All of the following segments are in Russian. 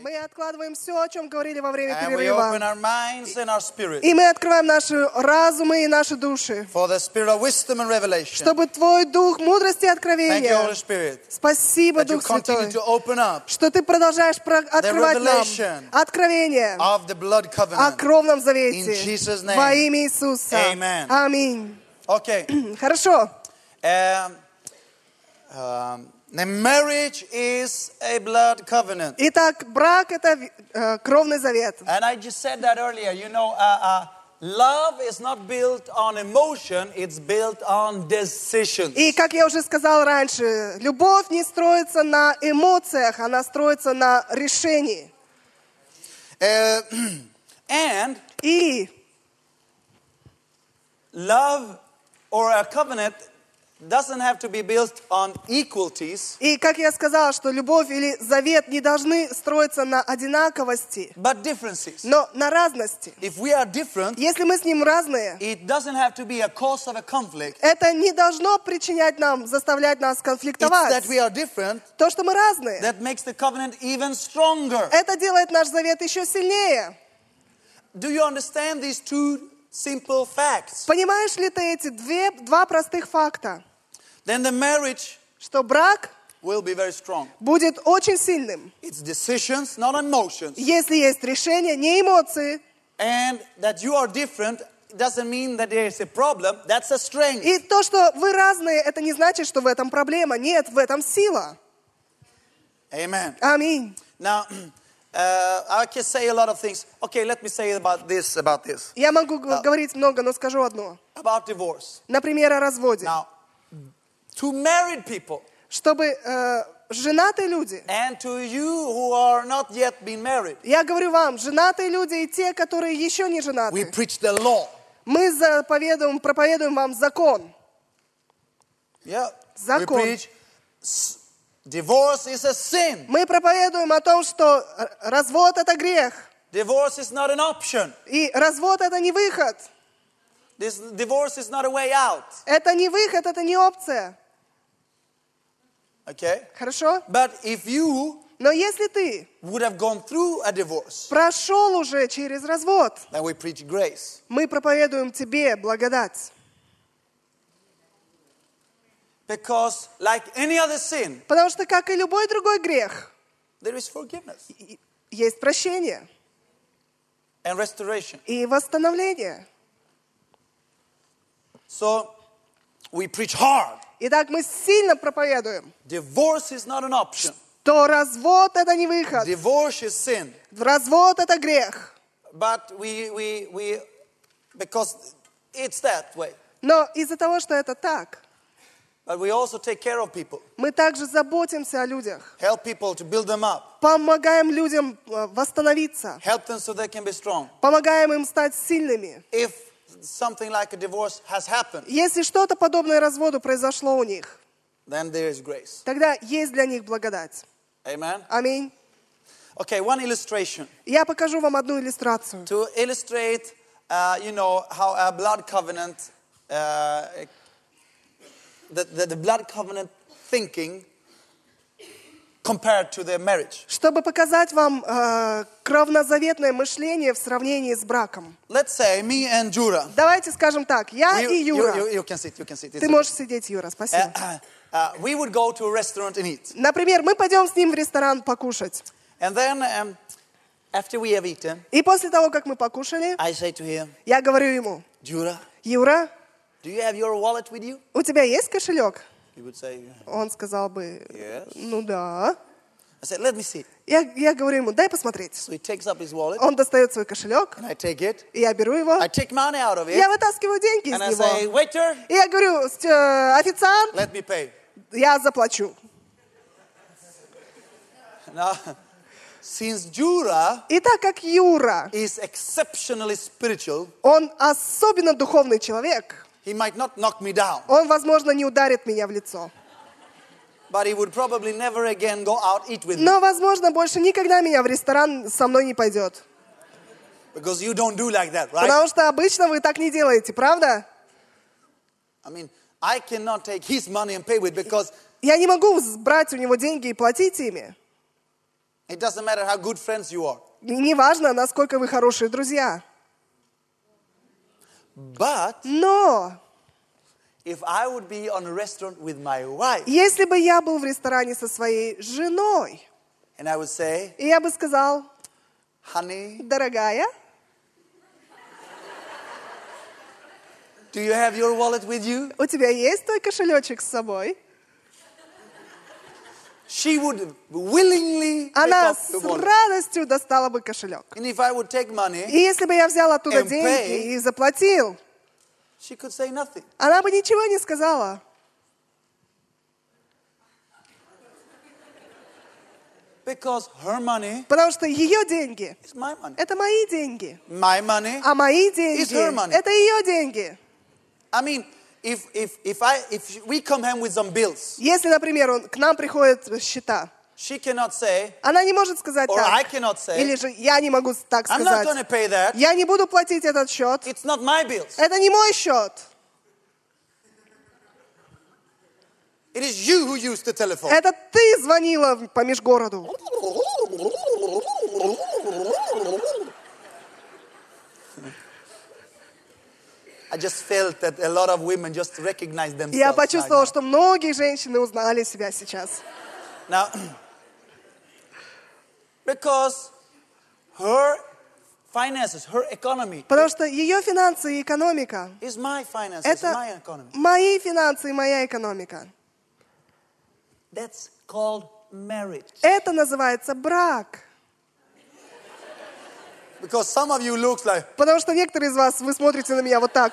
Мы откладываем все, о чем говорили во время перерыва. И мы открываем наши разумы и наши души, чтобы Твой Дух мудрости и откровения, спасибо, Дух Святой, что Ты продолжаешь про- открывать нам откровение о кровном завете во имя Иисуса. Аминь. Хорошо. Um, um, the marriage is a blood covenant. Итак, брак – это э, кровный завет. And I just said that earlier. You know, uh, uh, love is not built on emotion, it's built on decisions. И, как я уже сказал раньше, любовь не строится на эмоциях, она строится на решении. Uh, and И love or a covenant doesn't have to be built on equalities, И, как я сказала, что любовь или завет не должны строиться на одинаковости, but differences. но на разности. If we are different, Если мы с ним разные, it doesn't have to be a cause of a conflict. это не должно причинять нам, заставлять нас It's конфликтовать. that we are different То, что мы разные, that makes the covenant even stronger. это делает наш завет еще сильнее. Do you understand these two simple facts? Понимаешь ли ты эти две, два простых факта? Then the marriage Что брак will be very strong. будет очень сильным, It's decisions, not emotions. если есть решение, не эмоции. And that you are different doesn't mean that there is a problem. That's a strength. И то, что вы разные, это не значит, что в этом проблема. Нет, в этом сила. Amen. Аминь. Now, uh, I can say a lot of things. Okay, let me say about this, about this, Я могу г- говорить много, но скажу одно. about divorce. Например, о разводе. Now, to married people Чтобы э, женатые люди, and to you who are not yet been married, я говорю вам, женатые люди и те, которые еще не we женаты, preach the law. мы заповедуем, проповедуем вам закон. Yeah. Закон. We preach divorce is a sin. Мы проповедуем о том, что развод – это грех. Divorce is not an option. И развод – это не выход. This divorce is not a way out. Это не выход, это не опция. Okay? Хорошо? But if you Но если ты would have gone through a divorce, прошел уже через развод, then we preach grace. мы проповедуем тебе благодать. Because like any other sin, Потому что, как и любой другой грех, there is forgiveness и- есть прощение and restoration. и восстановление. So we preach hard. Итак, мы сильно проповедуем, Divorce is not an option. то развод – это не выход. Divorce is sin. Развод – это грех. But we, we, we, because it's that way. Но из-за того, что это так, But we also take care of people, мы также заботимся о людях, help people to build them up, помогаем людям э, восстановиться, help them so they can be strong. помогаем им стать сильными. If something like a divorce has happened, Если что-то подобное разводу произошло у них, then there is grace. тогда есть для них благодать. Amen. Аминь. Okay, one illustration Я покажу вам одну иллюстрацию. to illustrate, uh, you know, how a blood covenant, uh, the, the, the blood covenant thinking compared to the marriage. Чтобы показать вам э, кровнозаветное мышление в сравнении с браком. Let's say me and Jura. Давайте скажем так, я You, и you, Юра. you, you can sit, you can sit. It's Ты okay. можешь сидеть, Юра, спасибо. Uh, uh, we would go to a restaurant and eat. Например, мы пойдем с ним в ресторан покушать. And then um, after we have eaten, И после того, как мы покушали, I say to him, я говорю ему, Jura, Юра, do you have your wallet with you? у тебя есть кошелек? Он сказал бы, ну да. I said, let me see. Я, я говорю ему, дай посмотреть. So he takes up his wallet, Он достает свой кошелек, and I take it. и я беру его. I take money out of it, Я вытаскиваю деньги из say, него. waiter, И я говорю, «Ст- э, официант, let me pay. я заплачу. Now, since Jura И так как Юра, is exceptionally spiritual, он особенно духовный человек, he might not knock me down, он, возможно, не ударит меня в лицо. but he would probably never again go out eat with me Но, возможно, больше никогда меня в ресторан со мной не пойдет. because you don't do like that, right? Потому что обычно вы так не делаете, правда? I mean, I cannot take his money and pay with because Я не могу брать у него деньги и платить ими. It doesn't matter how good friends you are. И Неважно, насколько вы хорошие друзья. But Но if I would be on a restaurant with my wife если бы я был в ресторане со своей женой, and I would say, и я бы сказал, honey, дорогая, do you have your wallet with you? у тебя есть твой кошелечек с собой? She would willingly Она с радостью достала бы кошелек. And if I would take money, И если бы я взял оттуда деньги pay. и заплатил, she could say nothing. она бы ничего не сказала. Because her money Потому что ее деньги is my money. – это мои деньги. My money. А мои деньги her money. – это ее деньги. I mean, if, if, if, I, if we come home with some bills, Если, например, он- к нам приходят счета, she cannot say, она не может сказать or I так. cannot say, Или же я не могу так I'm not сказать. pay that. Я не буду платить этот счет. It's not my bills. Это не мой счет. It is you who used the telephone. Это ты звонила по межгороду. I just felt that a lot of women just recognize themselves. Я почувствовала, что многие женщины узнали себя сейчас. Now, because her finances, her economy Потому что ее финансы и экономика is my finances, – это my economy. мои финансы и моя экономика. That's called marriage. Это называется брак. Because some of you looks like, Потому что некоторые из вас, вы смотрите на меня вот так.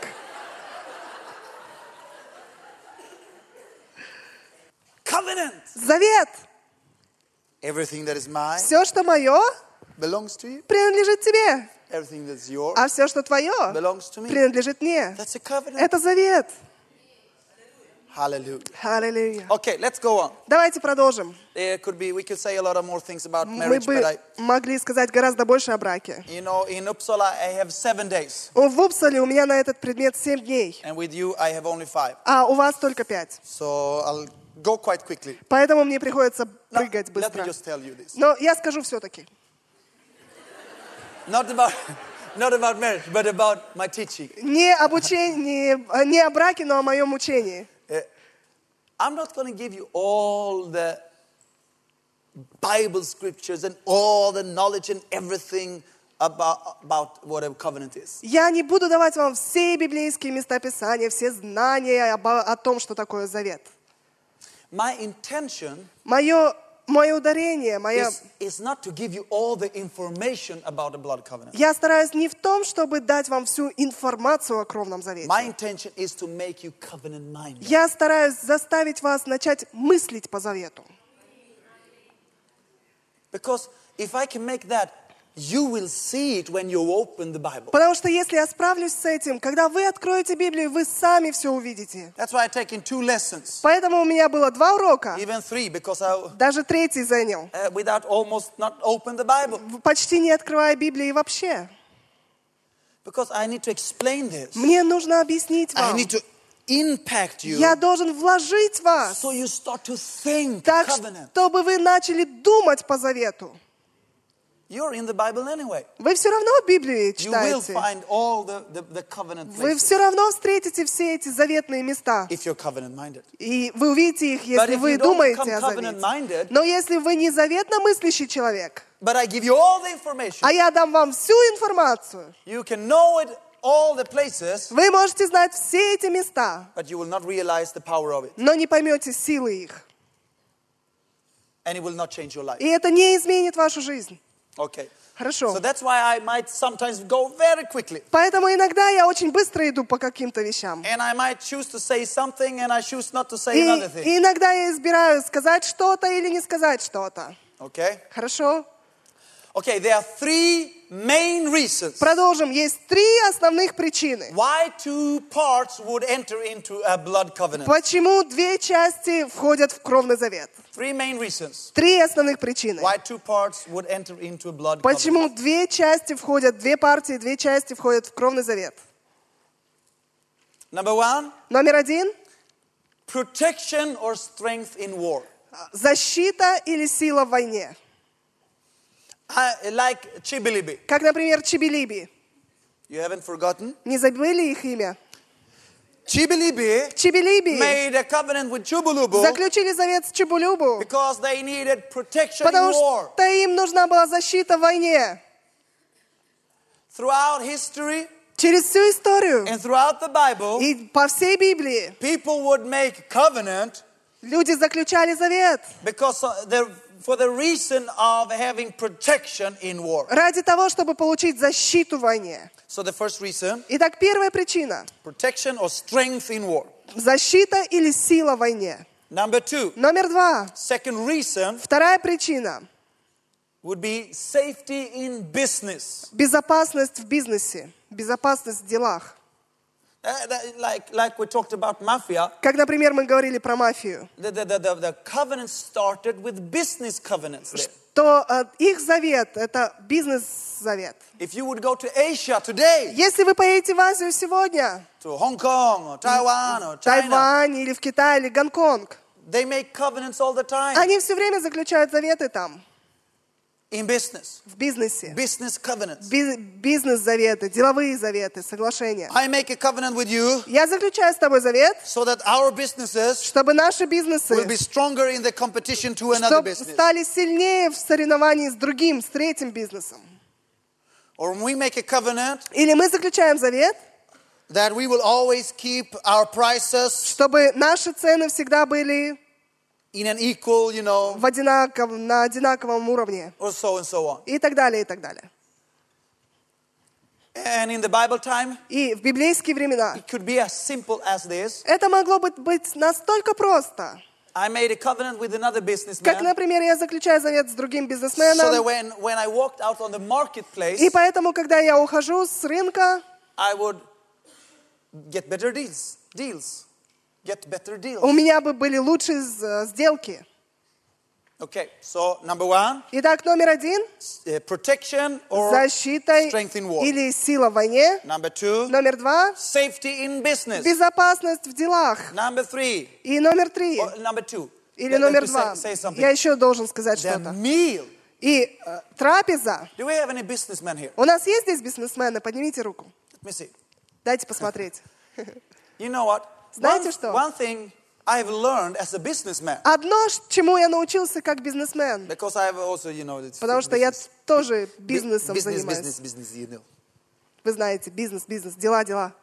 covenant. Завет. Everything that is mine Все, что мое, belongs to you. принадлежит тебе. Everything that's yours А все, что твое, belongs to me. принадлежит мне. That's a covenant. Это завет. Hallelujah. Аллилуйя. Okay, let's go on. Давайте продолжим. There could be, we could say a lot of more things about Мы marriage, but бы I, могли сказать гораздо больше о браке. you know, in Uppsala I have seven days, В Упсале у меня на этот предмет 7 дней, and with you I have only five. а у вас только 5. So I'll go quite quickly. Поэтому мне приходится Now, прыгать let me быстро. just tell you this. Но я скажу все-таки. Not about, not about marriage, but about my teaching. Не об учении, не о браке, но о моем учении. Uh, I'm not going to give you all the Bible scriptures and all the knowledge and everything about, about what a covenant is. Я не буду давать вам все библейские места Писания, все знания обо- о том, что такое завет. My intention Мое, мое ударение, моя... Я стараюсь не в том, чтобы дать вам всю информацию о кровном завете. Я стараюсь заставить вас начать мыслить по завету. Because if I can make that, you will see it when you open the Bible. Потому что если я справлюсь с этим, когда вы откроете Библию, вы сами все увидите. That's why I take in two lessons, Поэтому у меня было два урока, even three, because I, даже третий занял, uh, without almost not open the Bible. почти не открывая Библии вообще. Because I need to explain this. Мне нужно объяснить I вам. need to impact you Я должен вложить вас so you start to think так, covenant. чтобы вы начали думать по завету. You're in the Bible anyway. Вы все равно Библию You will читаете. find all the, the, the covenant Вы все равно встретите все эти заветные места. И вы увидите их, если вы думаете о завете. Но если вы не заветно мыслящий человек, But I give you all the information. а я дам вам всю информацию, You can know it, all the places, вы можете знать все эти места, but you will not realize the power of it. но не поймете силы их. And it will not change your life. И это не изменит вашу жизнь. Okay. Хорошо. So that's why I might sometimes go very quickly. Поэтому иногда я очень быстро иду по каким-то вещам. And I might choose to say something and I choose not to say И, another thing. и иногда я избираю сказать что-то или не сказать что-то. Okay? Хорошо? Okay, there are three main reasons Продолжим. Есть три основных причины. why two parts would enter into a blood covenant. Почему две части входят в кровный завет? Three main reasons Три основных причины. why two parts would enter into a blood covenant. Почему две части входят, две партии, две части входят в кровный завет? Number one, Номер один protection or strength in war. – защита или сила в войне. I, like Chibilibi. Как, например, Чибилиби. You haven't forgotten? Не забыли их имя? Chibilibi Чибилиби made a covenant with Chubulubu заключили завет с Чебулюбу, because they needed protection in потому war. что им нужна была защита в войне. Throughout history Через всю историю and throughout the Bible, и по всей Библии people would make covenant люди заключали завет because of the, for the reason of having protection in war. ради того, чтобы получить защиту в войне. So the first reason, Итак, первая причина protection or strength in war. – защита или сила в войне. Number two, Номер два. second reason Вторая причина would be safety in business. – безопасность в бизнесе, безопасность в делах. Uh, like, like we talked about mafia, Как, например, мы говорили про мафию, the, the, the, the, covenant started with business covenants there. то э, их завет – это бизнес-завет. To Если вы поедете в Азию сегодня, to Hong Kong or Taiwan or China, Тайвань или в Китай или Гонконг, they make covenants all the time они все время заключают заветы там, in business. в бизнесе. Business covenants. Би- Бизнес-заветы, деловые заветы, соглашения. I make a covenant with you Я заключаю с тобой завет, so that our businesses чтобы наши will be бизнесы stronger in the competition to another business. стали сильнее в соревновании с другим, с третьим бизнесом. Or we make a covenant Или мы заключаем завет, that we will always keep our prices чтобы наши цены всегда были in an equal, you know, в одинаков, на одинаковом уровне. or so and so on. И так далее, и так далее. And in the Bible time, И в библейские времена it could be as simple as this. это могло быть, быть настолько просто, I made a covenant with another как, businessman например, я заключаю завет с другим so that бизнесменом, when, when I walked out on the marketplace, и поэтому, когда я ухожу с рынка, I would get better deals. Deals. Get better deals. у меня бы были лучшие сделки. Okay, so number one, Итак, номер один uh, protection – or защита или сила в войне. Number two, Номер два safety in business. – безопасность в делах. Number three, И номер три or number two. или номер два. Say, say. Я еще должен сказать что-то. meal. И э, трапеза. Do we have any businessmen here? У нас есть здесь бизнесмены? Поднимите руку. Let me see. Дайте посмотреть. You know what? Знаете one, что? one thing I've learned as a businessman, Одно, чему я научился как бизнесмен, because I've also, you know, потому что я тоже бизнесом business, занимаюсь. business, business, you know. Вы знаете, бизнес, бизнес, дела, дела.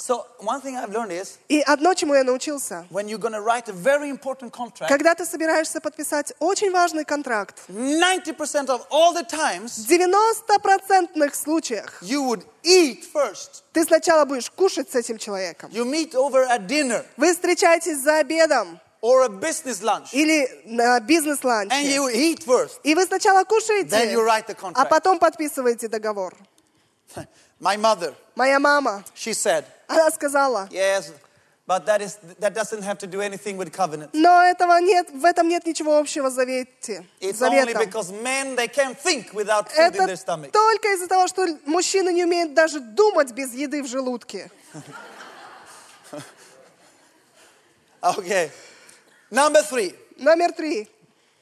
So one thing I've learned is И одно, чему я научился, when you're to write a very important contract, когда ты собираешься подписать очень важный контракт, 90% of all the times в 90% случаях you would eat first. ты сначала будешь кушать с этим человеком. You meet over at dinner Вы встречаетесь за обедом or a business lunch или на and бизнес-ланче. you eat first. И вы сначала Then кушаете, you write the а contract. потом подписываете договор. My mother, Моя мама, she said, она сказала, yes, but that, is, that doesn't have to do anything with covenant. но этого нет, в этом нет ничего общего завете, It's only заветом. because men, they can't think without food in their Это stomach. только из-за того, что мужчины не умеют даже думать без еды в желудке. Okay. Number three. Номер три.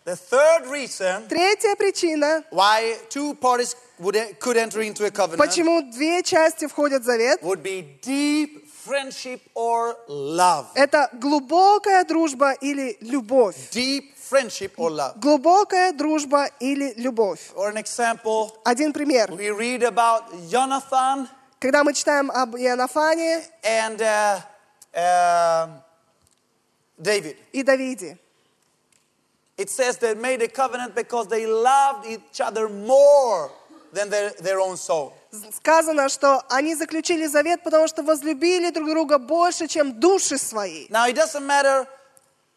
The third reason Третья причина, why two parties would, could enter into a covenant почему две части входят в завет, would be deep friendship or love. это глубокая дружба или любовь. Deep friendship or love. Глубокая дружба или любовь. Or an example, Один пример. we read about Jonathan Когда мы читаем об Иоаннафане and uh, um David. и Давиде, It says they made a covenant because they loved each other more than their, their own soul. сказано, что они заключили завет, потому что возлюбили друг друга больше, чем души свои. Now, it doesn't matter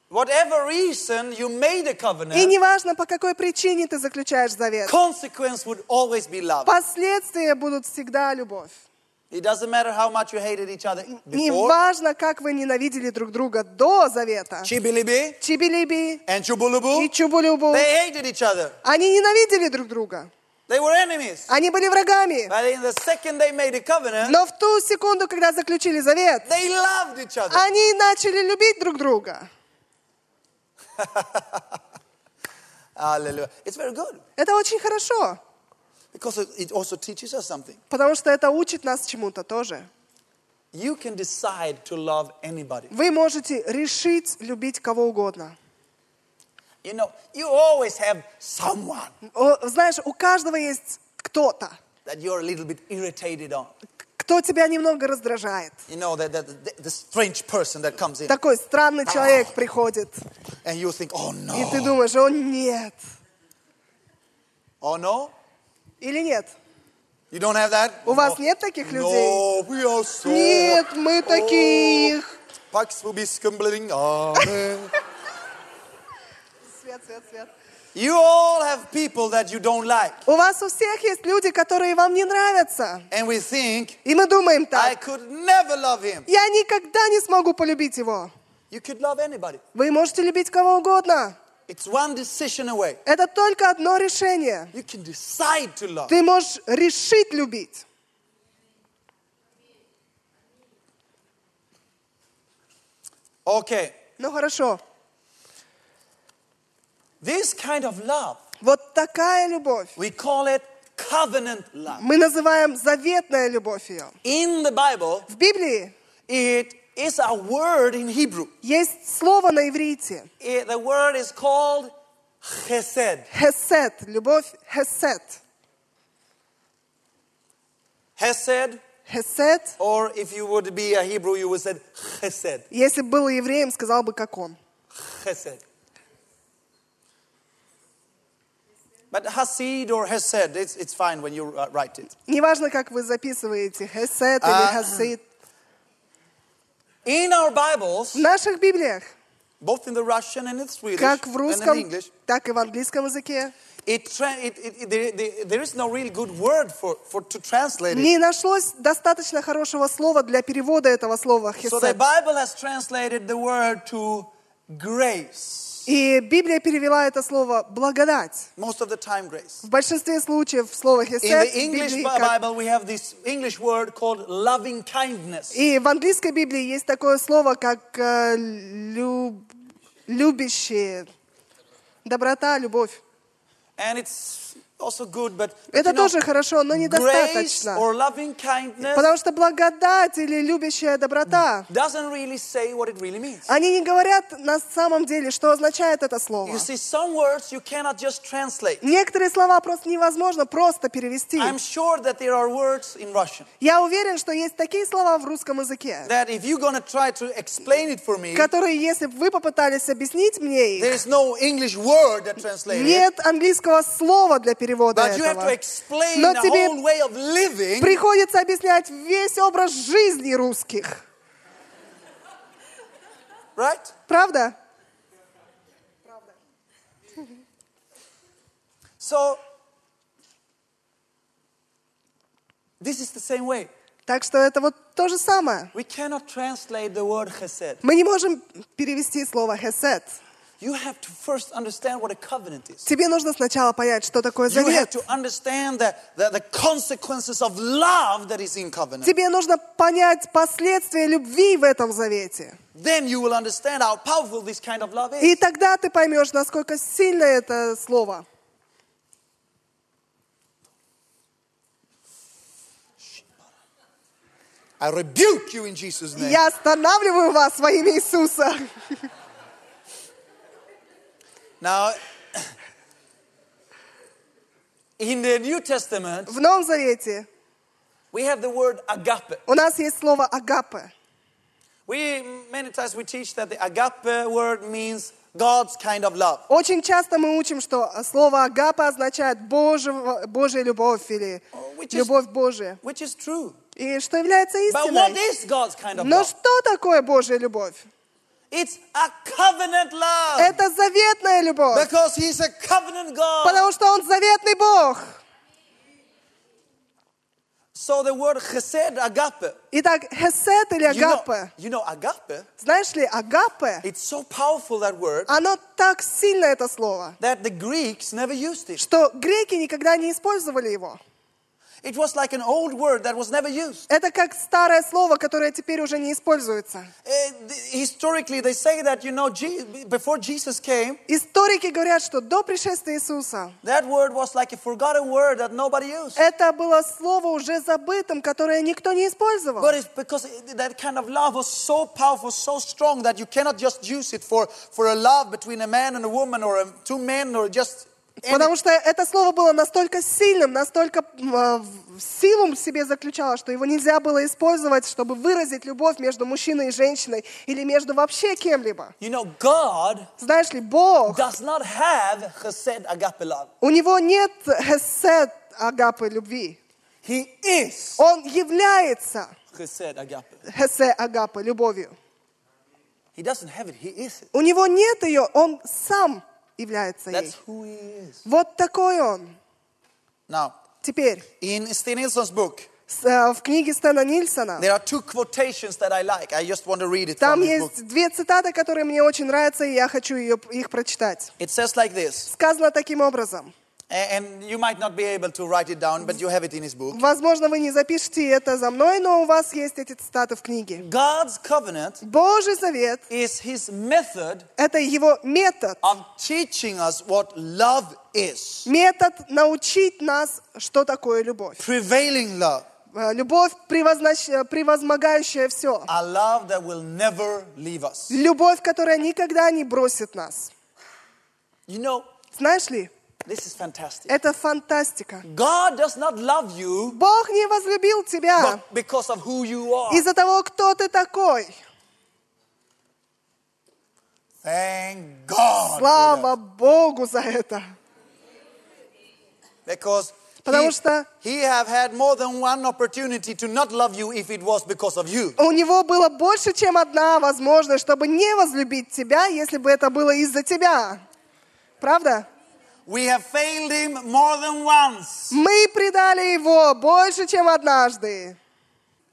whatever reason you made a И covenant, неважно, по какой причине ты заключаешь завет, consequence would always be love. последствия будут всегда любовь. It doesn't matter how much you hated each other Не before. важно, как вы ненавидели друг друга до завета. Chibilibi Чибилиби and и Chubulubu, Чубулюбу, they hated each other. они ненавидели друг друга. They were enemies. Они были врагами. But in the second they made a covenant, Но в ту секунду, когда заключили завет, they loved each other. они начали любить друг друга. It's very good Это очень хорошо, because it also teaches us something. потому что это учит нас чему-то тоже. You can decide to love anybody. Вы можете решить любить кого угодно. You know, you always have someone Знаешь, у каждого есть кто-то, that you're a little bit irritated on. кто тебя немного раздражает. You know, that, that, the, strange person that comes in Такой странный человек приходит, and you think, oh и ты no. думаешь, о нет. Oh no? Или нет? You don't have that? У вас No. нет таких людей? No, we are so... Нет, мы таких. Pax vobiscum bleeding. Amen. Свет, свет, свет. You all have people that you don't like. У вас у всех есть люди, которые вам не нравятся. And we think, И мы думаем I так, could never love him. я никогда не смогу полюбить его. You could love anybody. Вы можете любить кого угодно. It's one decision away. Это только одно решение. You can decide to love. Ты можешь решить любить. Okay. Ну хорошо. This kind of love, Вот такая любовь. we call it covenant love. Мы называем заветная любовь ее. In the Bible, В Библии it is a word in Hebrew. есть слово на иврите. It- the word is called chesed. Хесед. Любовь хесед. Hesed, Хесед. or if you would be a Hebrew, you would say chesed. Если бы был евреем, сказал бы, как он. Chesed. But Hasid or Hesed, it's, it's fine when you uh, write it. Неважно, как вы записываете, хесед или А. хасид. In our Bibles, В наших Библиях, both in the Russian and in the Swedish как в and in русском, English, так и в английском языке, it, tra- it, it, it- there, there- there is no really good word for, for to translate it. не нашлось достаточно хорошего слова для перевода этого слова So the хесед. Bible has translated the word to grace. И Библия перевела это слово благодать. Most of the time, grace. В большинстве случаев In the в English Библии Bi- как- Bible, we have this English word called loving kindness. И в английской Библии есть такое слово, как э, люб- любящие, доброта, любовь. And it's Это тоже хорошо, но недостаточно. Потому что благодать или любящая доброта, они не говорят на самом деле, что означает это слово. Некоторые слова просто невозможно просто перевести. Я уверен, что есть такие слова в русском языке, которые, если бы вы попытались объяснить мне их, нет английского слова для перевода But to этого. Но тебе. Приходится объяснять весь образ жизни русских. Right? Правда? So, this is the same way. Так что это вот то же самое. Мы не можем перевести слово хесед. You have to first understand what a covenant is. Тебе нужно сначала понять, что такое You have завет. to understand the, the, the consequences of love that is in covenant. Тебе нужно понять последствия любви в этом завете. Then you will understand how powerful this kind of love И тогда ты поймешь, насколько сильно это слово. I rebuke you in Jesus' name. Я останавливаю вас во имя Иисуса. Now, in the New Testament, В Новом Завете we have the word agape. у нас есть слово агапе. We many times we teach that the agape word means God's kind of love. Очень часто мы учим, что слово агапа означает Божьего, Божья любовь или which is- любовь Божия. Which is true. И что является But what истиной. is God's kind of Но love? что такое Божья любовь? It's a covenant love. Это заветная любовь. Because He's a covenant God. Потому что Он заветный Бог. So the word chesed, agape. Итак, хесед или You know, агапе. you know, agape, Знаешь ли, агапе, it's so powerful that word оно так сильно это слово, that the Greeks never used it. что греки никогда не использовали его. It was like an old word that was never used. Это как старое слово, которое теперь уже не используется. Uh, th- historically, they say that, you know, Je- before Jesus came, Историки говорят, что до пришествия Иисуса that word was like a forgotten word that nobody used. это было слово уже забытым, которое никто не использовал. But it's because it- that kind of love was so powerful, so strong that you cannot just use it for, for a love between a man and a woman or a, two men or just. any- Потому что это слово было настолько сильным, настолько э, в- силу в себе заключало, что его нельзя было использовать, чтобы выразить любовь между мужчиной и женщиной или между вообще кем-либо. You know, God Знаешь ли, Бог, does not have chesed agape love. у него нет хесед агапы любви. He is Он является chesed agape. хесе агапы любовью. He doesn't have it, he is it. У него нет ее, он сам является ей. Вот такой он. Now, Теперь, in Sten Nilsson's book, э, в книге Стэна Нильсона там есть две цитаты, которые мне очень нравятся, и я хочу ее, их прочитать. It says like this, Сказано таким образом. A- and you might not be able to write it down, but you have it in his book. Возможно, вы не запишете это за мной, но у вас есть эти цитаты в книге. God's covenant Божий завет is his method – это его метод. of teaching us what love is. Метод научить нас, что такое любовь. Prevailing love, Э, Любовь, превознач- э, превозмогающая все. a love that will never leave us. Любовь, которая никогда не бросит нас. You know, Знаешь ли, this is fantastic. это фантастика. God does not love you Бог не возлюбил тебя but because of who you are. из-за того, кто ты такой. Thank God. Слава Богу за это. Because Потому что-. У него было больше, чем одна возможность, чтобы не возлюбить тебя, если бы это было из-за тебя. Правда? We have failed him more than once. Мы предали его больше, чем однажды.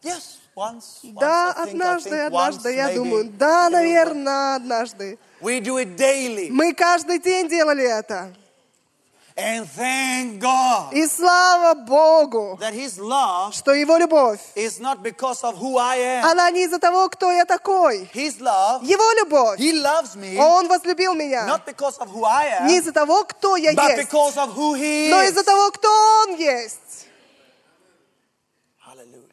Yes, once. once, Да, I think, I однажды, think однажды, once, я maybe. думаю. Да, наверное, однажды. We do it daily. Мы каждый день делали это. And thank God И слава Богу, that his love что его любовь, is not because of who I am. она не из-за того, кто я такой. His love, Его любовь, he loves me он возлюбил меня. not because of who I Не am, из-за того, кто я but есть, because of who he но is. из-за того, кто он есть.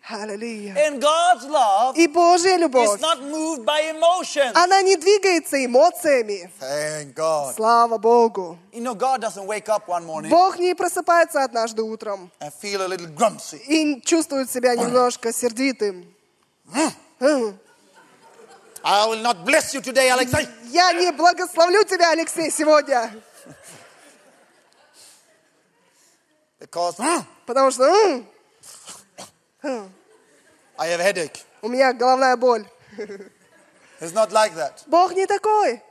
Hallelujah. Аллилуйя. And God's love И Божья is любовь, not moved by emotions. она не двигается эмоциями. Thank God. Слава Богу. You know, God doesn't wake up one morning Бог не просыпается однажды утром and feel a little grumpy. и чувствует себя немножко сердитым. М. I will not bless you today, Alexei. Я не благословлю тебя, Алексей, сегодня, Because потому что I have headache. у меня головная боль. It's not like that. Бог не такой.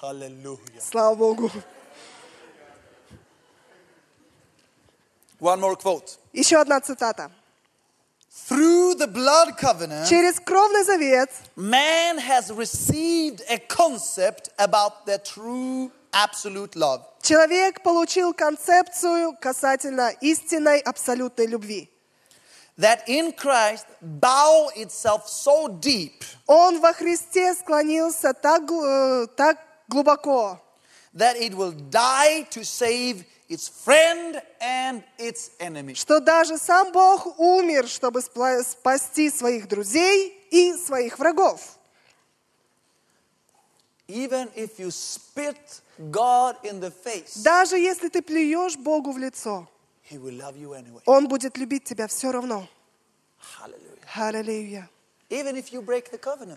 Hallelujah. Слава Богу. One more quote. Еще одна цитата. Through the blood covenant, Через кровный завет man has received a concept about the true absolute love. человек получил концепцию касательно истинной абсолютной любви. That in Christ bow itself so deep Он во Христе склонился так, э, так глубоко, that it will die to save its friend and its enemy. что даже сам Бог умер, чтобы спасти своих друзей и своих врагов. Even if you spit God in the face, Даже если ты плюешь Богу в лицо, Он будет любить тебя все равно. Аллилуйя.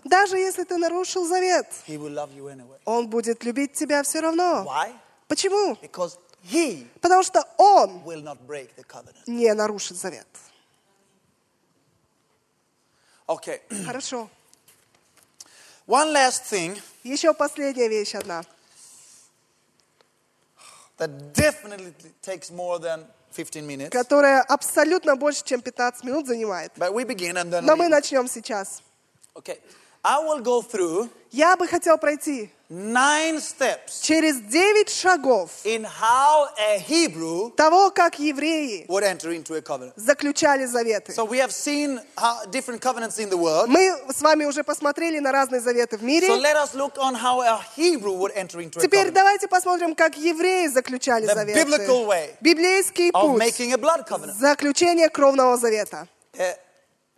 Даже если ты нарушил завет. Он будет любить тебя все равно. Почему? Потому что Он не нарушит завет. Okay. Хорошо. One last thing Еще последняя вещь одна, that definitely takes more than 15 minutes. Которая абсолютно больше, чем 15 минут занимает. But we begin and then Но мы начнем сейчас. Я бы хотел пройти nine steps через девять шагов in how a Hebrew того, как евреи would enter into a covenant. заключали заветы. So we have seen how different covenants in the world. Мы с вами уже посмотрели на разные заветы в мире. So let us look on how a Hebrew would enter into a Теперь covenant. давайте посмотрим, как евреи заключали The заветы. biblical way Библейский Of путь. making a blood covenant. Заключение кровного завета. Uh,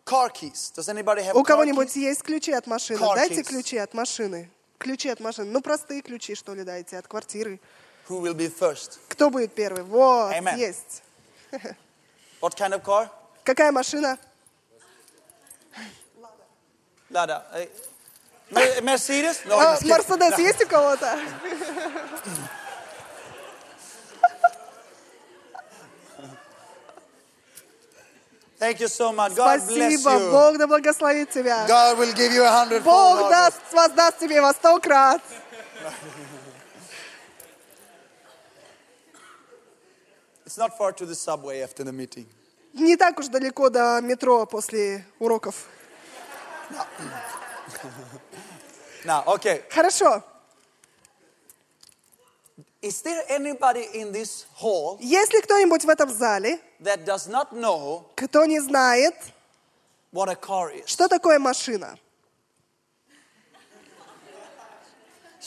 car keys. Does anybody have У кого-нибудь есть ключи от машины? Car Дайте keys. ключи от машины. Ключи от машины. Ну, простые ключи, что ли, дайте, от квартиры. Who will be first? Кто будет первый? Вот, Amen. есть. What kind of car? Какая машина? Lada. Uh, Mer- Mercedes? No, А, just kidding. Мерседес есть у кого-то? Thank you so much. God bless Спасибо. you. Бог да благословит тебя. God will give you a hundred Бог даст, воздаст тебе во сто крат. It's not far to the subway after the meeting. Не так уж далеко до метро после уроков. Now, okay. Хорошо. Is there anybody in this hall Есть ли кто-нибудь в этом зале, that does not know кто не знает, what a car is? что такое машина?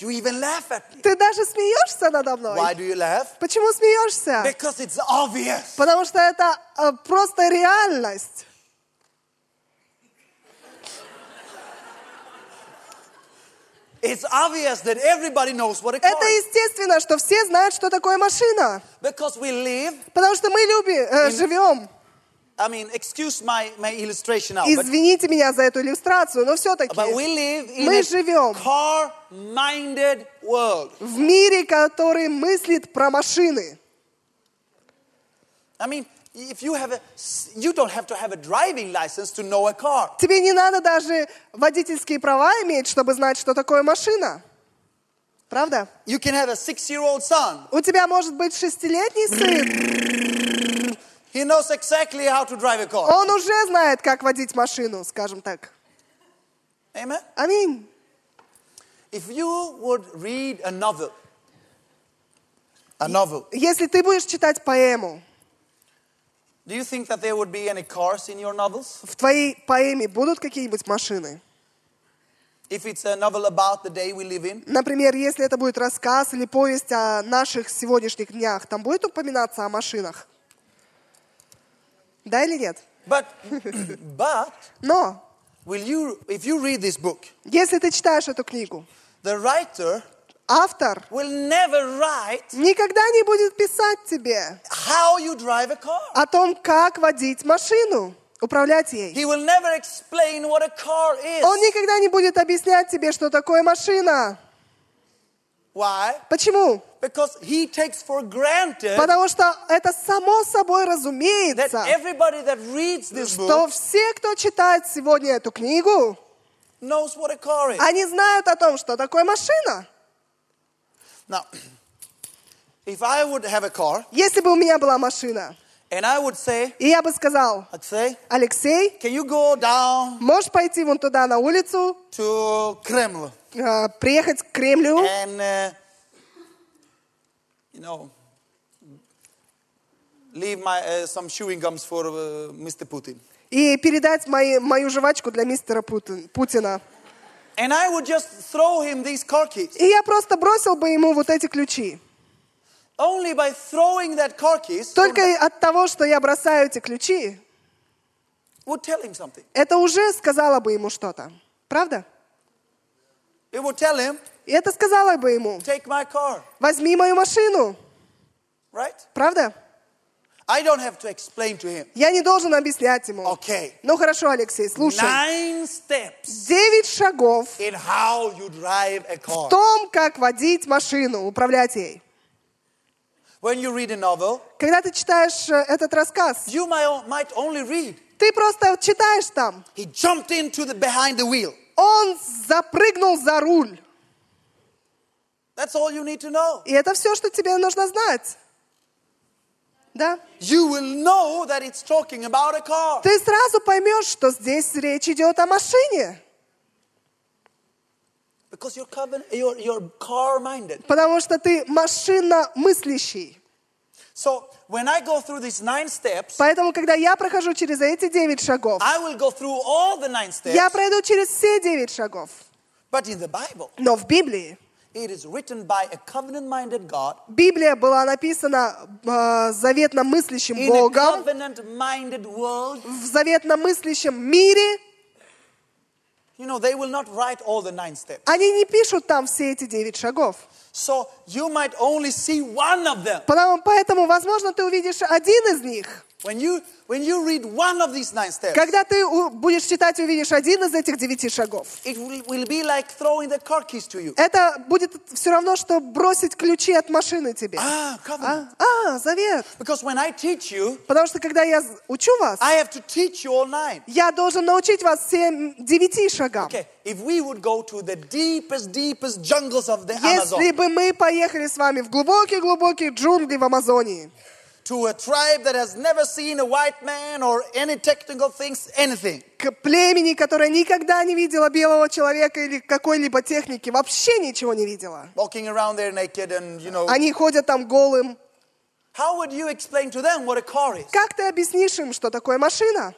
You even laugh at me. Ты даже смеешься надо Why мной. do you laugh? Почему смеешься? Because it's obvious. Потому что это э, просто реальность. It's obvious that everybody knows what a car Это is. естественно, что все знают, что такое машина. Because we live, Потому что мы любим, э, живем. I mean, excuse my, my illustration now, but, Извините меня за эту иллюстрацию, но все-таки but we live in Мы a живем. car-minded world. в мире, который мыслит про машины. I mean, if you have a, you don't have to have a driving license to know a car. Тебе не надо даже водительские права иметь, чтобы знать, что такое машина. Правда? You can have a six-year-old son. У тебя может быть шестилетний сын, He knows exactly how to drive a car. он уже знает, как водить машину, скажем так. Amen. Аминь. If you would read a novel, a novel, Если ты будешь читать поэму, do you think that there would be any cars in your novels? в твоей поэме будут какие-нибудь машины? If it's a novel about the day we live in, Например, если это будет рассказ или повесть о наших сегодняшних днях, там будет упоминаться о машинах? Да или нет? but but Но will you if you read this book, если ты читаешь эту книгу, the writer автор will never write никогда не будет писать тебе how you drive a car. о том, как водить машину, управлять ей. He will never explain what a car is. Он никогда не будет объяснять тебе, что такое машина. Why? Почему? Because he takes for granted Потому что это само собой that разумеется, everybody that reads this что book все, кто читает сегодня эту книгу, knows what a car is. они знают о том, что такое машина. Now, if I would have a car Если бы у меня была машина, and I would say, и я бы сказал, I'd say, Алексей, can you go down можешь пойти вон туда на улицу, to Kremlin э, приехать к Кремлю and, uh, you know, leave my uh, some chewing gums for uh, Mr. Putin. и передать мои- мою жвачку для мистера Путин- Путина. And I would just throw him these car keys. И я просто бросил бы ему вот эти ключи. Only by throwing that car keys Только от того, что я бросаю эти ключи, would tell him something. это уже сказала бы ему что-то. Правда? It would tell him, И это сказала бы ему, take my car, возьми мою машину. right? Правда? I don't have to explain to him. Я не должен объяснять ему. Okay. Ну хорошо, Алексей, слушай. Nine steps Девять шагов in how you drive a в car. том, как водить машину, управлять ей. When you read a novel, Когда ты читаешь э, этот рассказ, you might only read. ты просто читаешь там. He jumped into the behind the wheel. Он запрыгнул за руль. That's all you need to know. И это все, что тебе нужно знать. Да? You will know that it's talking about a car. Ты сразу поймешь, что здесь речь идет о машине. Because you're, covenant, you're, you're car-minded. Потому что ты машинно мыслящий. So when I go through these nine steps, Поэтому, когда я прохожу через эти девять шагов, I will go through all the nine steps. я пройду через все девять шагов. But in the Bible, Но в Библии, it is written by a covenant-minded God Библия была написана э, заветно мыслящим Богом, в заветно мыслящем мире. You know, they will not write all the nine steps. Они не пишут там все эти девять шагов. So you might only see one of them. Поэтому, возможно, ты увидишь один из них. When you, when you read one of these nine steps, Когда ты будешь читать и увидишь один из этих девяти шагов, it will, will be like throwing the car keys to you. это будет все равно, что бросить ключи от машины тебе. Ah, covenant. А, а, завет. Because when I teach you, Потому что когда я учу вас, I have to teach you all nine. я должен научить вас всем девяти шагам. Если бы мы поехали с вами в глубокие-глубокие джунгли в Амазонии, to a tribe that has never seen a white man or any technical things, anything, к племени, которое никогда не видело белого человека или какой-либо техники, вообще ничего не видела. walking around there naked and, you know, Они ходят там голым. how would you explain to them what a car is? Как ты объяснишь им, что такое машина?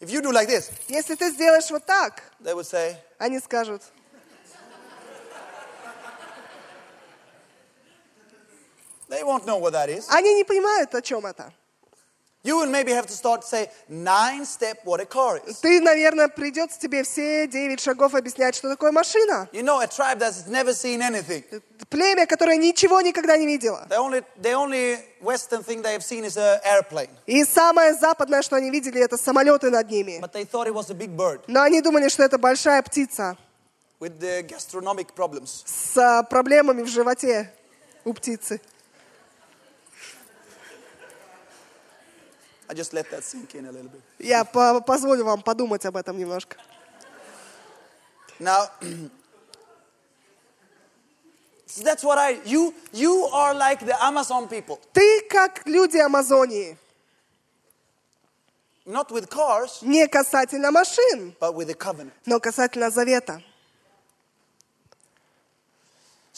If you do like this, Если ты сделаешь вот так, they would say, они скажут, they won't know what that is. они не понимают, о чем это. You will maybe have to start to say nine step what a car is. Ты, наверное, придется тебе все девять шагов объяснять, что такое машина. You know, a tribe that's never seen anything. Племя, которое ничего никогда не видело. The only, the only Western thing they have seen is an airplane. И самое западное, что они видели, это самолеты над ними. But they thought it was a big bird Но они думали, что это большая птица with the gastronomic problems. с а, проблемами в животе у птицы. I just let that sink in a little bit. Я по- позволю вам подумать об этом немножко. Now, so that's what I, you, you are like the Amazon people. Ты как люди Амазонии. Not with cars, Не касательно машин, but with the covenant. но касательно завета.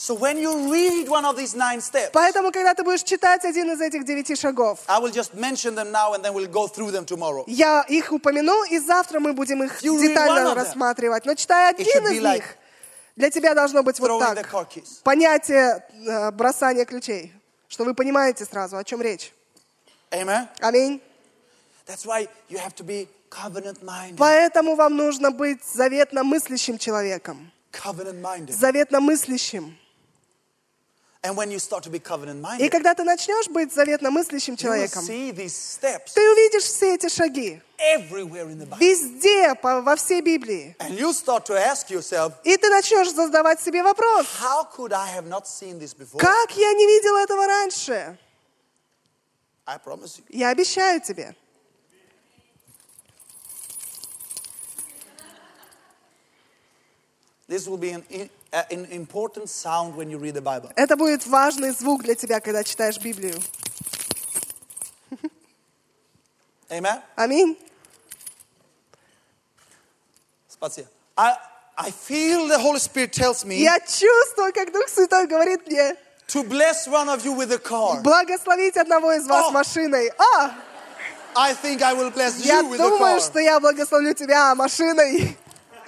So when you read one of these nine steps, Поэтому, когда ты будешь читать один из этих девяти шагов, I will just mention them now and then we'll go through them tomorrow. я их упомяну, и завтра мы будем их You детально рассматривать. Но читая один из like них, для тебя должно быть вот так. Понятие э, бросания ключей, что вы понимаете сразу, о чем речь. Аминь. Поэтому вам нужно быть заветно мыслящим человеком. Заветно мыслящим. And when you start to be covenant И когда ты начнешь быть заветно мыслящим человеком, ты увидишь все эти шаги везде, по- во всей Библии. И ты начнешь задавать себе вопрос, как я не видел этого раньше? Я обещаю тебе. This will be an important sound when you read the Bible. Это будет важный звук для тебя, когда читаешь Библию. Amen? Аминь. Спасибо. I, I feel the Holy Spirit tells me Я чувствую, как Дух Святой говорит мне, to bless one of you with a car. благословить одного из вас О! машиной. А, I think I will bless я you with a думаю, car. что я благословлю тебя машиной.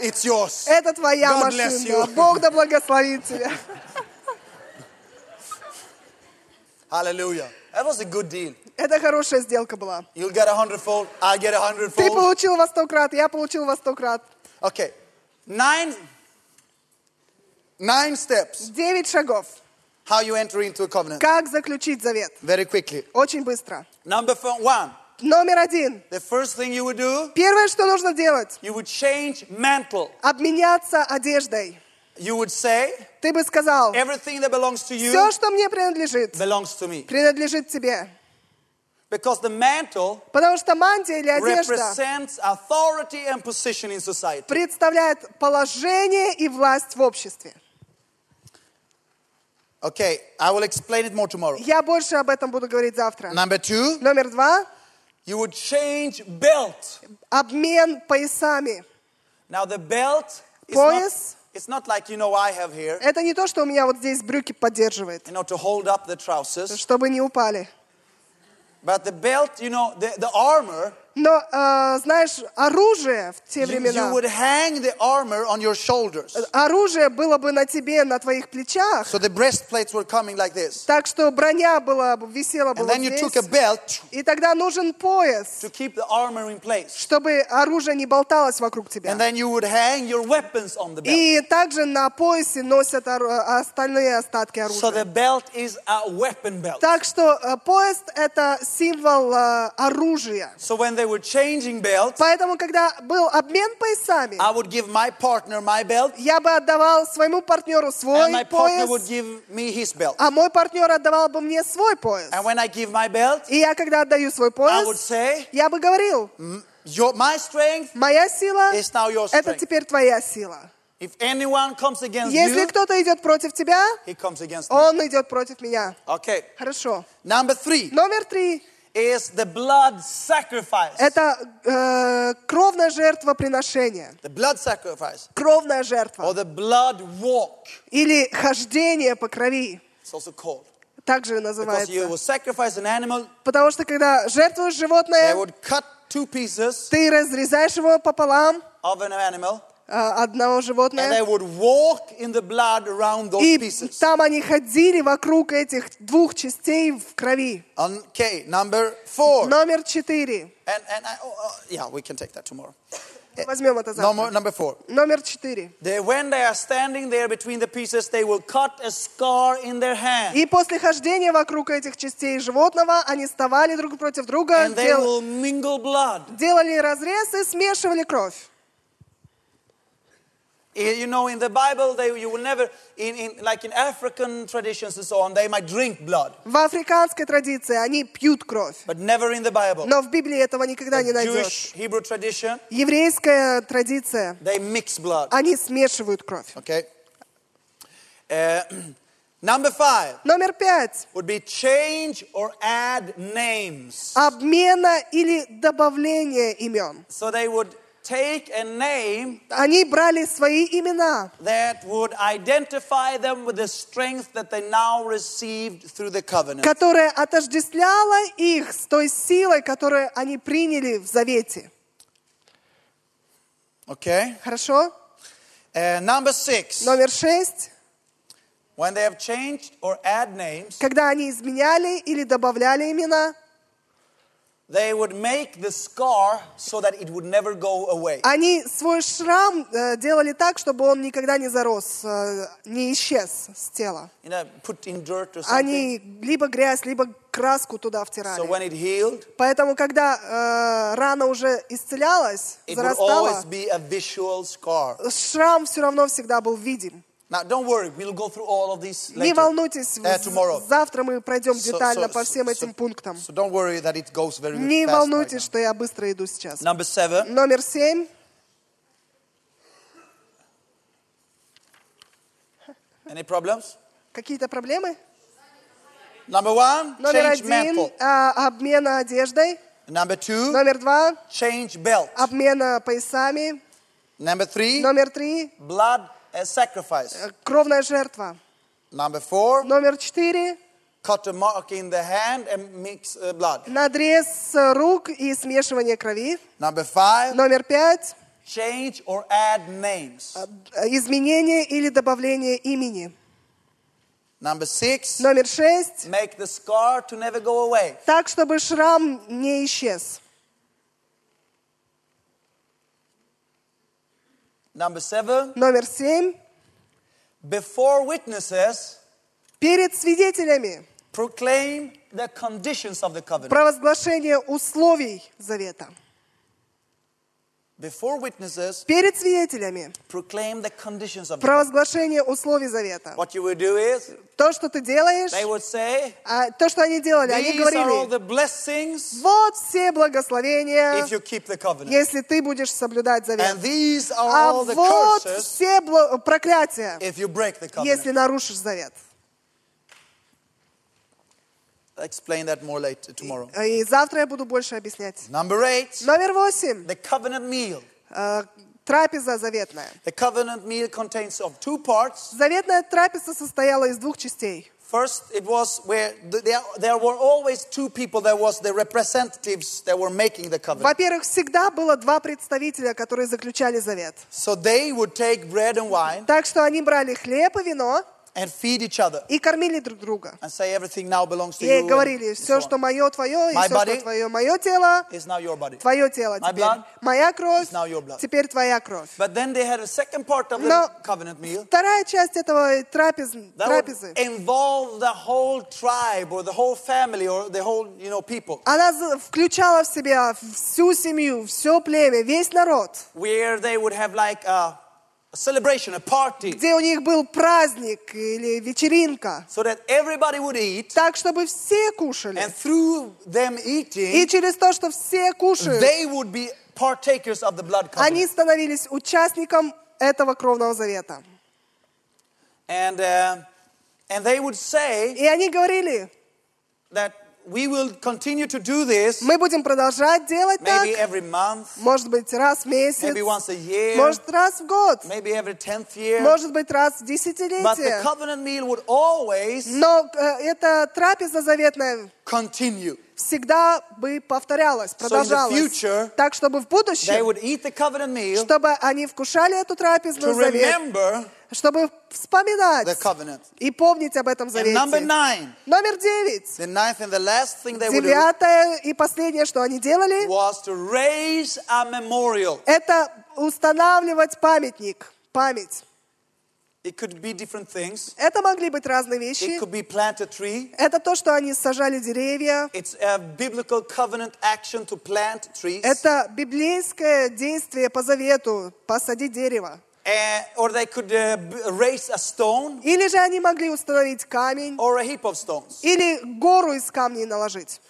It's yours. Это твоя God bless машина. you. Бог да благословит тебя. Hallelujah. That was a good deal. Это хорошая сделка была. You'll get a hundredfold. I get a Ты hundredfold. получил во сто крат, я получил во сто крат. Okay. Nine, nine steps Девять шагов. how you enter into a covenant. Как заключить завет? Very quickly. Очень быстро. Number one. Номер один. The first thing you would do, Первое, что нужно делать, you would change mantle. обменяться одеждой. You would say, Ты бы сказал, everything that belongs to you все, что мне принадлежит, belongs to me. принадлежит тебе. Because the mantle Потому что мантия или одежда represents authority and position in society. представляет положение и власть в обществе. Okay, I will explain it more tomorrow. Я больше об этом буду говорить завтра. Number two, Номер два. you would change belt. Обмен поясами. Now the belt is Пояс It's not like, you know, I have here, Это не то, что у меня вот здесь брюки поддерживает, you know, to hold up the trousers. чтобы не упали. But the belt, you know, the, the armor, Но, э, знаешь, оружие в те времена, оружие было бы на тебе, на твоих плечах, So the breastplates were coming like this. так что броня была, бы- висела бы And you здесь. took a belt И тогда нужен пояс, to keep the armor in place. чтобы оружие не болталось вокруг тебя. And then you would hang your weapons on the belt. И также на поясе носят остальные остатки So оружия. the belt is a weapon belt. Так что э, пояс — это символ э, оружия. So when they were changing belts, Поэтому, когда был обмен поясами, I would give my partner my belt, я бы отдавал своему партнеру and свой my partner would пояс, give me his belt. а мой партнер отдавал бы мне свой пояс. And when I give my belt, И я, когда отдаю свой I would пояс, say, я бы говорил, "Mm, your, my strength моя сила is now your — это strength. теперь твоя сила. If anyone comes against Если you, кто-то идет против тебя, he comes against me. он идет против меня. Okay. Хорошо. Number three Номер три is the blood sacrifice. — это э, кровное жертвоприношение. The blood sacrifice. Кровная Or жертва. the blood walk. Или хождение по крови. It's also called. Также Because you называется. will sacrifice an animal, Потому что когда жертвуешь they животное, would cut two pieces ты разрезаешь его пополам, of an animal, э, одного those и там они ходили вокруг этих двух частей в крови. Okay, number four. Номер четыре. And, and I, oh, oh, yeah, we can take that tomorrow. Возьмем это Number, завтра. number four. Номер четыре. They, when they are standing there between the pieces, they will cut a scar in their hand. И после хождения вокруг этих частей животного они вставали друг против друга, And they will mingle blood. делали разрез и смешивали кровь. Eh, You know, in the Bible, they, you will never, in, in, like in African traditions and so on, they might drink blood, В африканской традиции они пьют кровь. but never in the Bible. Но в Библии этого никогда не The найдешь. Jewish Hebrew tradition, Еврейская традиция, they mix blood. они смешивают кровь. Okay. Uh, number five Номер пять. would be change or add names. Обмена или добавление имен. So they would take a name Они брали свои имена, that would identify them with the strength that they now received through the covenant. которая отождествляла их с той силой, которую они приняли в завете. Okay. Хорошо? Uh, number six, Номер шесть. when they have changed or add names, Когда они изменяли или добавляли имена, they would make the scar so that it would never go away. они свой шрам э, делали так, чтобы он никогда не зарос, э, не исчез с тела. You know, put in dirt or something. Они либо грязь, либо краску туда So втирали. when it healed, Поэтому, когда э, рана уже исцелялась, it would зарастала, always be a visual scar. шрам все равно всегда был видим. Now, don't worry, we'll go through all of these Не later. волнуйтесь, uh, tomorrow. завтра мы пройдем So- детально so- по всем so- этим пунктам. So don't worry that it goes very Не fast. right волнуйтесь, что я быстро иду сейчас. now. Number seven, Номер семь. any problems? Какие-то проблемы? Number one, Номер change один. mantle. а, обмена одеждой. Number two, Номер два. change belt. Обмена поясами. Number three, Номер три. blood sacrifice. э, Кровная жертва. Number four, Номер четыре. cut a mark in the hand and mix uh, blood. Надрез рук и смешивание крови. Number five, Номер пять. change or add names. э, Изменение или добавление имени. Number six, Номер шесть. make the scar to never go away. Так, чтобы шрам не исчез. Number seven, Номер семь. before witnesses, Перед свидетелями. proclaim the conditions of the covenant. Провозглашение условий завета. Перед свидетелями. Провозглашение условий завета. То, что ты делаешь, say, а, то, что они делали, они говорили, вот все благословения, если ты будешь соблюдать завет. А вот все проклятия, если нарушишь завет. Explain that more later tomorrow. И завтра я буду больше объяснять. Number eight, Номер восемь. the covenant meal. Э, трапеза заветная. The covenant meal contains of two parts. Заветная трапеза состояла из двух частей. First, it was where th- there, there were always two people. There was the representatives that were making the covenant. Во-первых, всегда было два представителя, которые заключали завет. So they would take bread and wine Так что они брали хлеб и вино and feed each other и кормили друг друга. and say everything now belongs to И you. and говорили, so все, on. что мое, твое, и My все, body что твое, мое тело, is now your body. твое тело My теперь. blood Моя кровь, is now your blood. теперь твоя кровь. But then they had a second part of the Но- covenant meal Вторая часть этого трапез, that would трапезы, involve the whole tribe or the whole family or the whole, you know, people. она за- включала в себя всю семью, все племя, весь народ, Where they would have like a, a celebration, a party, где у них был праздник или вечеринка, so that everybody would eat. так, чтобы все кушали. And through them И eating, через то, что все кушают, they would be partakers of the blood они становились участником этого кровного завета. And, uh, and they would say И они говорили, that we will continue to do this мы будем продолжать делать так, maybe every month, может быть, раз в месяц, maybe once a year, может, раз в год, maybe every tenth year. может быть, раз в But the десятилетие. covenant meal would always Но э, эта трапеза заветная continue. всегда бы повторялась, продолжалась. future, так, чтобы в They будущем, would eat the covenant meal чтобы они вкушали эту to трапезную завет, чтобы вспоминать и помнить об этом завете. nine, Номер девять. Девятое и последнее, что они делали, это устанавливать памятник, память. It could be different things. Это могли быть разные It вещи. could be plant a tree. Это то, что они сажали деревья. It's a biblical covenant action to plant trees. Это библейское действие по завету, посадить дерево. Uh, or they could uh, b- raise a stone Или же они могли установить камень, or a heap of stones. или гору из камней наложить.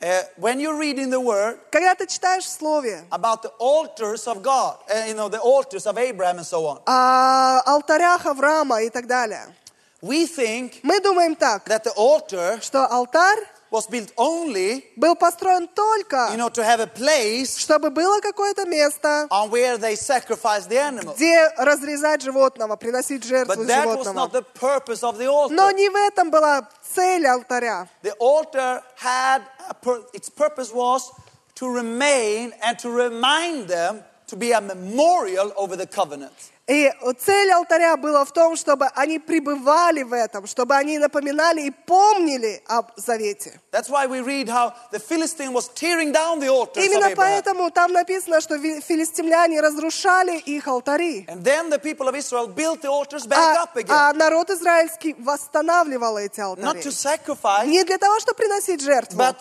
Uh, when you read in the Word Когда ты читаешь в Слове about the altars of God, uh, you know, the altars of Abraham and so on, о алтарях Авраама и так далее, we think мы думаем так, that the altar что алтарь was built only, был построен только, you know, to have a place чтобы было какое-то место, on where they sacrifice the animal. где разрезать животного, приносить жертву But that was животного. not the purpose of the altar. Но не в этом была цель алтаря. The altar had a pur- its purpose was to remain and to remind them to be a memorial over the covenant. И цель алтаря была в том, чтобы они пребывали в этом, чтобы они напоминали и помнили об завете. Именно поэтому там написано, что филистимляне разрушали их алтари. А, а народ израильский восстанавливал эти алтари. Не для того, чтобы приносить жертву, но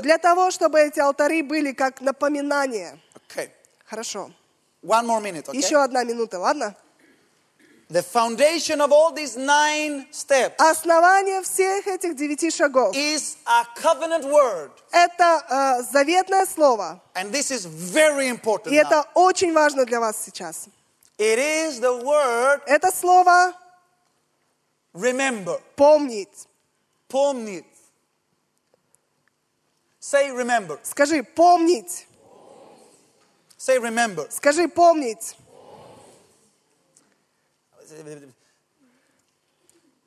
для того, чтобы эти алтари были как напоминание. Хорошо. One more minute, okay? Еще одна минута, ладно? The foundation of all these nine steps Основание всех этих девяти шагов is a covenant word. – это э, заветное слово. And this is very important. И now. это очень важно для вас сейчас. It is the word Это слово remember. «помнить». Помнить. Say remember. Скажи «помнить». Say remember. Скажи «помнить».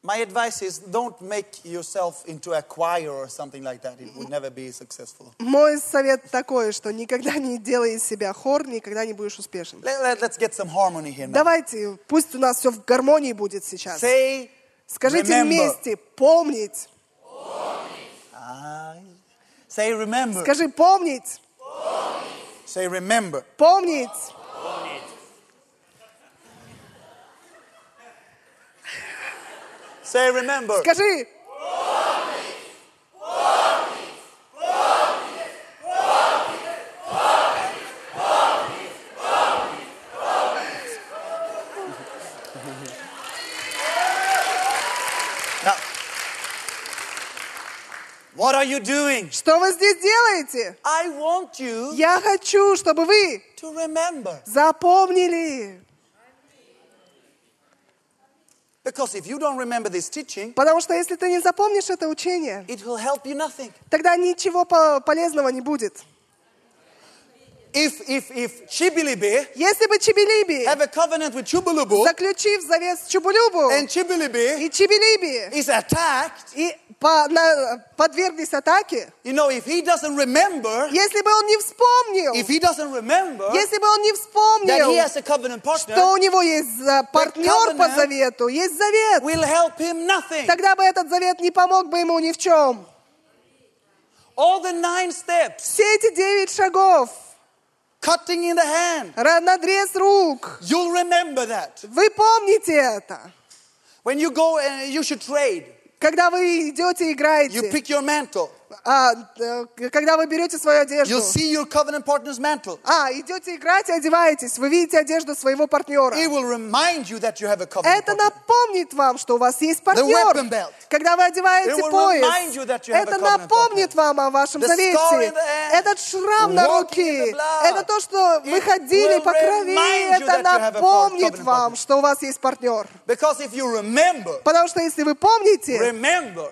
My advice is don't make yourself into a choir or something like that. It would never be successful. Мой совет такой, что никогда не делай из себя хор, никогда не будешь успешен. Let, us get some harmony here now. Давайте, пусть у нас все в гармонии будет сейчас. Say Скажите remember. вместе «помнить». Ah, say remember. Скажи «помнить». Say remember. Помнить. Say remember. Скажи you doing? Что вы здесь делаете? I want you Я хочу, чтобы вы to remember. запомнили. Because if you don't remember this teaching, Потому что если ты не запомнишь это учение, it will help you nothing. тогда ничего по- полезного не будет. If, if, if Chibilibi Если бы Чебелиби, have a covenant with Chubulubu заключив завет с Чубулюбу and Chibilibi и Чебелиби, is attacked, и по- на- подверглись атаке, you know, if he doesn't remember, если бы он не вспомнил, if he doesn't remember если бы он не that he вспомнил, has a covenant partner, что у него есть партнер по завету, есть завет, will help him nothing. тогда бы этот завет не помог бы ему ни в чем. All the nine steps, Все эти девять шагов, cutting in the hand, ра- надрез рук, you'll remember that. вы помните это. When you go and you should trade, Когда вы идете you играете, pick your mantle. А, э, когда вы берете свою одежду, You'll see your covenant partner's mantle. а, идете играть и одеваетесь, вы видите одежду своего партнера. It will remind you that you have a covenant Это напомнит вам, что у вас есть weapon партнер. belt. Когда вы одеваете пояс, это напомнит вам о вашем The завете. the Этот шрам на руке, the это то, что вы ходили по крови, это напомнит вам, что у вас есть партнер. Потому что если вы помните,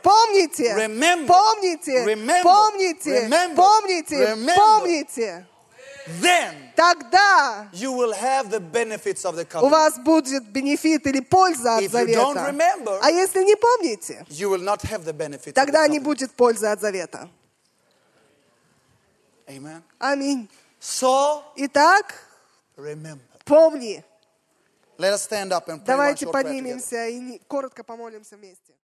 помните, помните. Помните, помните, помните, тогда у вас будет бенефит или польза от завета. А если не помните, тогда не будет пользы от завета. Аминь. Итак, помни. Давайте поднимемся и коротко помолимся вместе.